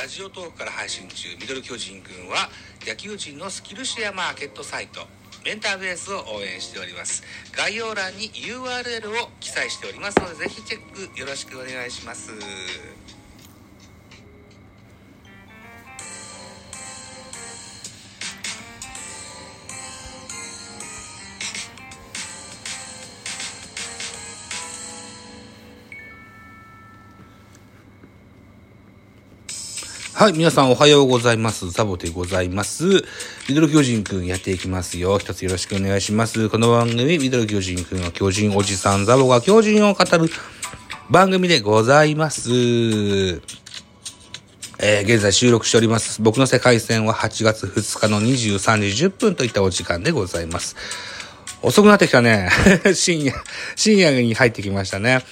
ラジオトークから配信中ミドル巨人くんは野球人のスキルシェアマーケットサイトメンターベースを応援しております。概要欄に URL を記載しておりますのでぜひチェックよろしくお願いします。はい、皆さんおはようございます。ザボでございます。ミドル巨人くんやっていきますよ。一つよろしくお願いします。この番組、ミドル巨人くんは巨人おじさんザボが巨人を語る番組でございます。えー、現在収録しております。僕の世界線は8月2日の23時10分といったお時間でございます。遅くなってきたね。深夜、深夜に入ってきましたね。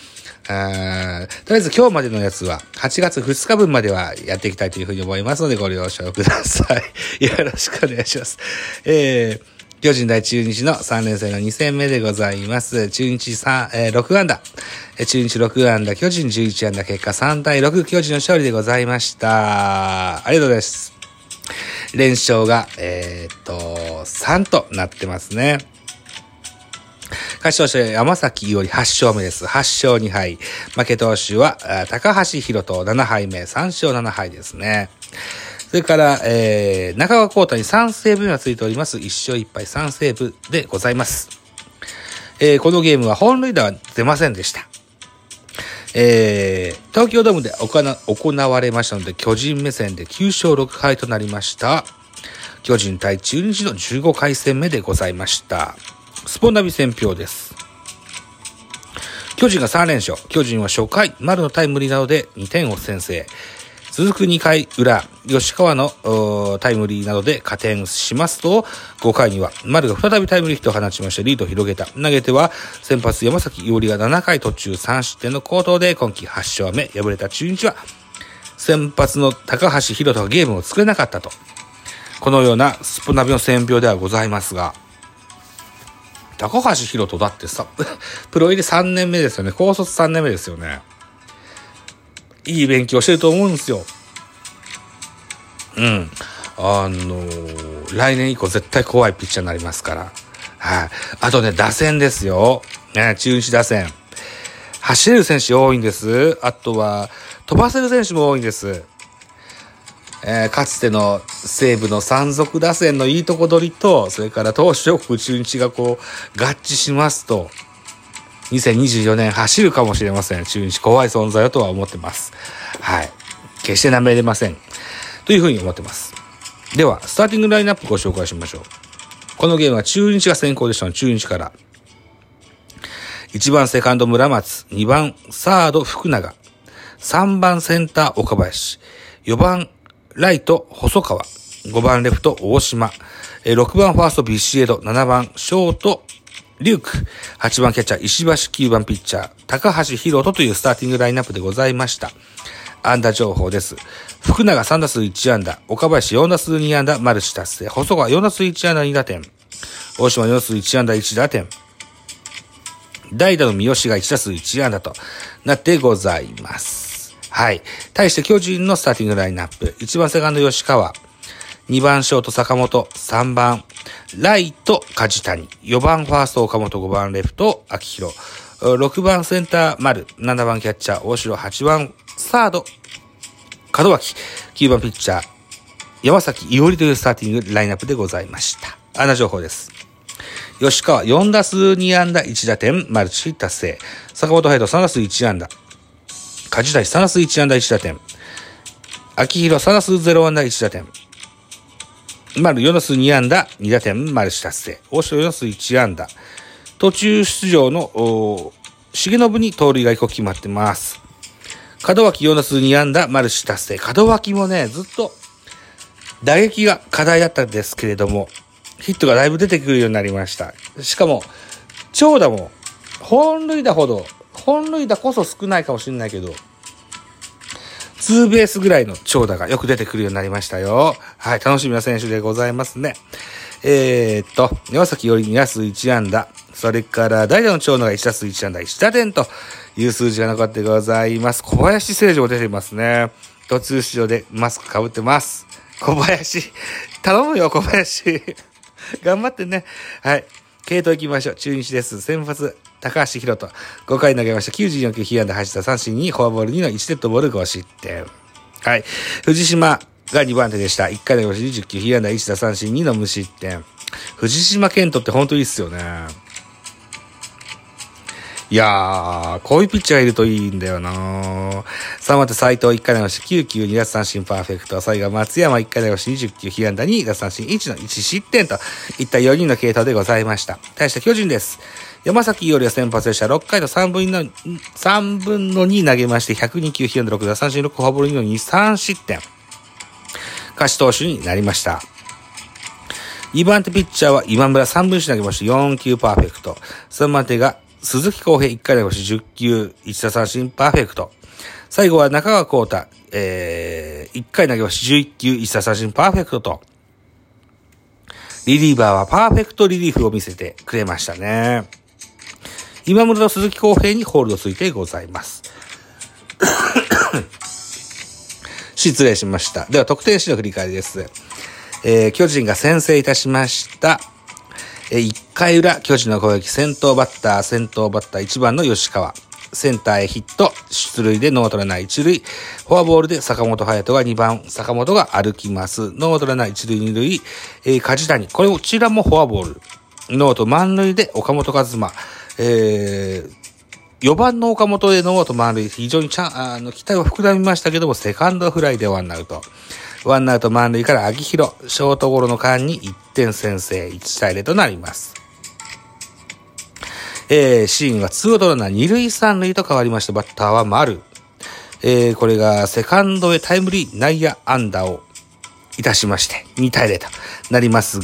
あとりあえず今日までのやつは、8月2日分まではやっていきたいというふうに思いますので、ご了承ください。よろしくお願いします。えー、巨人大中日の3連戦の2戦目でございます。中日3、えー、6安打。中日6安打、巨人11安打、結果3対6、巨人の勝利でございました。ありがとうございます。連勝が、えー、っと、3となってますね。勝ち投手山崎伊織8勝目です。8勝2敗。負け投手は高橋宏斗7敗目。3勝7敗ですね。それから、えー、中川幸太に3セーブ目がついております。1勝1敗3セーブでございます。えー、このゲームは本塁打は出ませんでした。えー、東京ドームで行われましたので、巨人目線で9勝6敗となりました。巨人対中日の15回戦目でございました。スポナビ戦票です。巨人が3連勝。巨人は初回、丸のタイムリーなどで2点を先制。続く2回裏、吉川のタイムリーなどで加点しますと、5回には丸が再びタイムリーヒットを放ちましてリードを広げた。投げては先発山崎伊織が7回途中3失点の好投で今季8勝目。敗れた中日は先発の高橋宏斗がゲームを作れなかったと。このようなスポナビの選票ではございますが、高橋宏斗だってさ、プロ入り3年目ですよね。高卒3年目ですよね。いい勉強してると思うんですよ。うん。あのー、来年以降絶対怖いピッチャーになりますから。はい。あとね、打線ですよ。ね、中日打線。走れる選手多いんです。あとは、飛ばせる選手も多いんです。えー、かつての西武の山賊打線のいいとこ取りと、それから投手力中日がこう、合致しますと、2024年走るかもしれません。中日怖い存在だとは思ってます。はい。決して舐めれません。というふうに思ってます。では、スターティングラインナップご紹介しましょう。このゲームは中日が先行でしたの中日から。1番セカンド村松、2番サード福永、3番センター岡林、4番ライト、細川。5番レフト、大島。6番ファースト、ビシエド。7番、ショート、リューク。8番キャッチャー、石橋。9番ピッチャー、高橋宏斗というスターティングラインナップでございました。安打情報です。福永3打数1安打、岡林4打数2安打、マルチ達成。細川4打数1安打2打点。大島4打数1安打1打点。代打の三好が1打数1安打となってございます。はい。対して巨人のスターティングラインナップ。1番セカンド吉川。2番ショート坂本。3番ライト梶谷。4番ファースト岡本。5番レフト秋広。6番センター丸。7番キャッチャー大城。8番サード門脇。9番ピッチャー山崎伊織というスターティングラインナップでございました。穴情報です。吉川4打数2安打1打点、マルチ達成。坂本隼人3打数1安打。梶谷3打数1安打1打点。秋広3打数0安打1打点。丸4打数2安打2打点、丸シ達成。大城4打数1安打。途中出場の、重信に盗塁が1個決まってます。門脇4打数2安打、マルチ達成。門脇もね、ずっと打撃が課題だったんですけれども、ヒットがだいぶ出てくるようになりました。しかも、長打も本塁打ほど本塁打こそ少ないかもしれないけど、ツーベースぐらいの長打がよく出てくるようになりましたよ。はい、楽しみな選手でございますね。えー、っと、山崎より2打数1安打、それから代打の長野が1打数1安打1打点という数字が残ってございます。小林誠司も出てますね。途中出場でマスク被ってます。小林。頼むよ、小林。頑張ってね。はい。系統行きましょう。中日です。先発、高橋宏斗。5回投げました。94球、被安打8打三振に、フォアボール2の1デッドボール5失点。はい。藤島が2番手でした。1回投げました。20球、被安打1打三振2の無失点。藤島健人って本当いいっすよね。いやー、こういうピッチャーがいるといいんだよな3番手斎藤1回投げし。9球2奪三振パーフェクト。最後松山1回投げし。20球被安打2奪三振1の1失点といった4人の系統でございました。対して巨人です。山崎よりは先発でした。6回と3分の、3分の2投げまして、102球、被安打6奪三振6、フォアボール2の2、3失点。勝ち投手になりました。2番手ピッチャーは今村3分1投げまして、4球パーフェクト。3番手が鈴木康平1回投げまして、10球、1打三振パーフェクト。最後は中川幸太、えー、1回投げまして、11球、1打三振パーフェクトと。リリーバーはパーフェクトリリーフを見せてくれましたね。今村と鈴木康平にホールドついてございます。失礼しました。では、得点史の振り返りです。えー、巨人が先制いたしました。えー、回裏、巨人の攻撃、先頭バッター、先頭バッター1番の吉川。センターへヒット、出塁でノーアウトランナー1塁、フォアボールで坂本隼人が2番、坂本が歩きます。ノーアウトランナー1塁2塁、えー、梶谷。これ、こちらもフォアボール。ノーアウト満塁で岡本和真。えー、4番の岡本へノーアウト満塁、非常にちゃん、あの、期待は膨らみましたけども、セカンドフライでワンアウト。ワンアウト満塁から秋広、ショートゴロの間に1点先制、1対0となります。えー、シーンは2アウトランナー2塁3塁と変わりまして、バッターは丸。えー、これがセカンドへタイムリー内野安打をいたしまして、2対0となります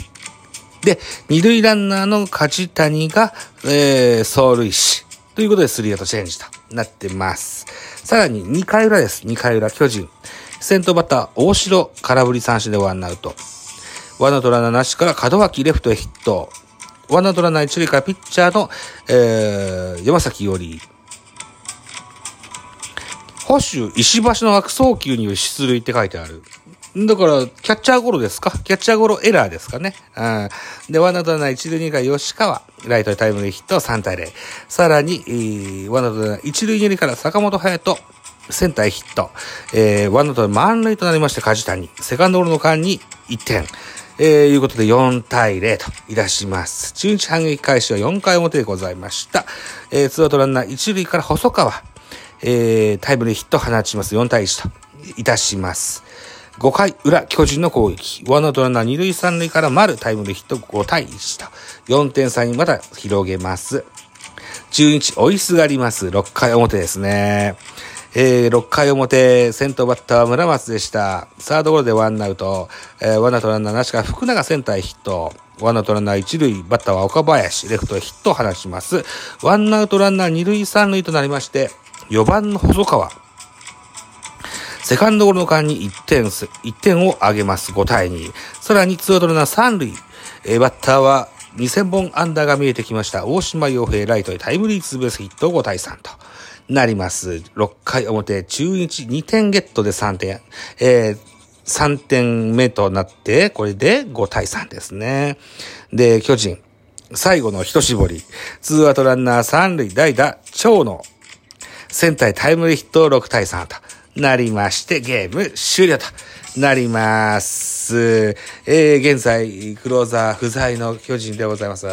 で、二塁ランナーの梶谷が、えー、走塁し、ということでスリーアウトチェンジとなってます。さらに2回裏です。2回裏、巨人。先頭バッター、大城、空振り三振でワンアウト。ワンアウトランナーなしから門脇レフトへヒット。ワンアウトランナー一塁からピッチャーの、えー、山崎より、保守石橋の悪送球による出塁って書いてある。だから、キャッチャーゴロですか？キャッチャーゴロエラーですかね？うん。で、ワンアウトランナー一塁二塁吉川、ライトでタイムリーヒット3対0。さらに、えー、ワンアウトナー一塁二塁から坂本隼人、センターへヒット。えー、ワンアウト満塁となりまして、梶谷。セカンドゴロの間に1点。えー、いうことで4対0といたします。中日反撃開始は4回表でございました。えー、ツーアウトランナー一塁から細川。えー、タイムリーヒット放ちます。4対1といたします。5回裏、巨人の攻撃。ワンアウトランナー2塁3塁から丸タイムリーヒット5対1と。4点差にまた広げます。中日追いすがります。6回表ですね。えー、6回表、先頭バッターは村松でした。サードゴロでワンアウト。えー、ワンアウトランナーなしか福永センターヒット。ワンアウトランナー1塁、バッターは岡林、レフトへヒットを放ちます。ワンアウトランナー2塁3塁となりまして、4番の細川。セカンドゴロの間に1点す、1点を挙げます。5対2。さらにツーアウトランナー3塁。えー、バッターは2000本アンダーが見えてきました。大島洋平ライトへタイムリーツーベースヒット5対3となります。6回表、中日2点ゲットで3点。えー、3点目となって、これで5対3ですね。で、巨人、最後の一絞り。ツーアウトランナー3塁、代打、長野。センタータイムリーヒット6対3と。なりまして、ゲーム終了となります。えー、現在、クローザー不在の巨人でございます。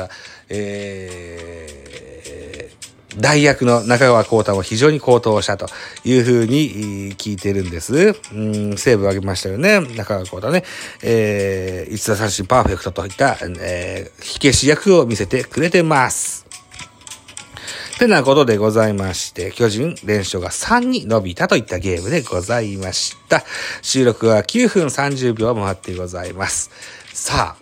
えー、大役の中川幸太も非常に高騰したというふうに聞いてるんです。うん、セーブを挙げましたよね。中川幸太ね。えー、一打三振パーフェクトといった、えー、火消し役を見せてくれてます。てなことでございまして、巨人連勝が3に伸びたといったゲームでございました。収録は9分30秒もあってございます。さあ、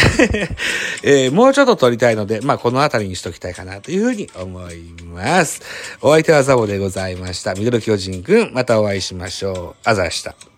えー、もうちょっと撮りたいので、まあ、この辺りにしときたいかなというふうに思います。お相手はザボでございました。ミドル巨人くん、またお会いしましょう。あざした。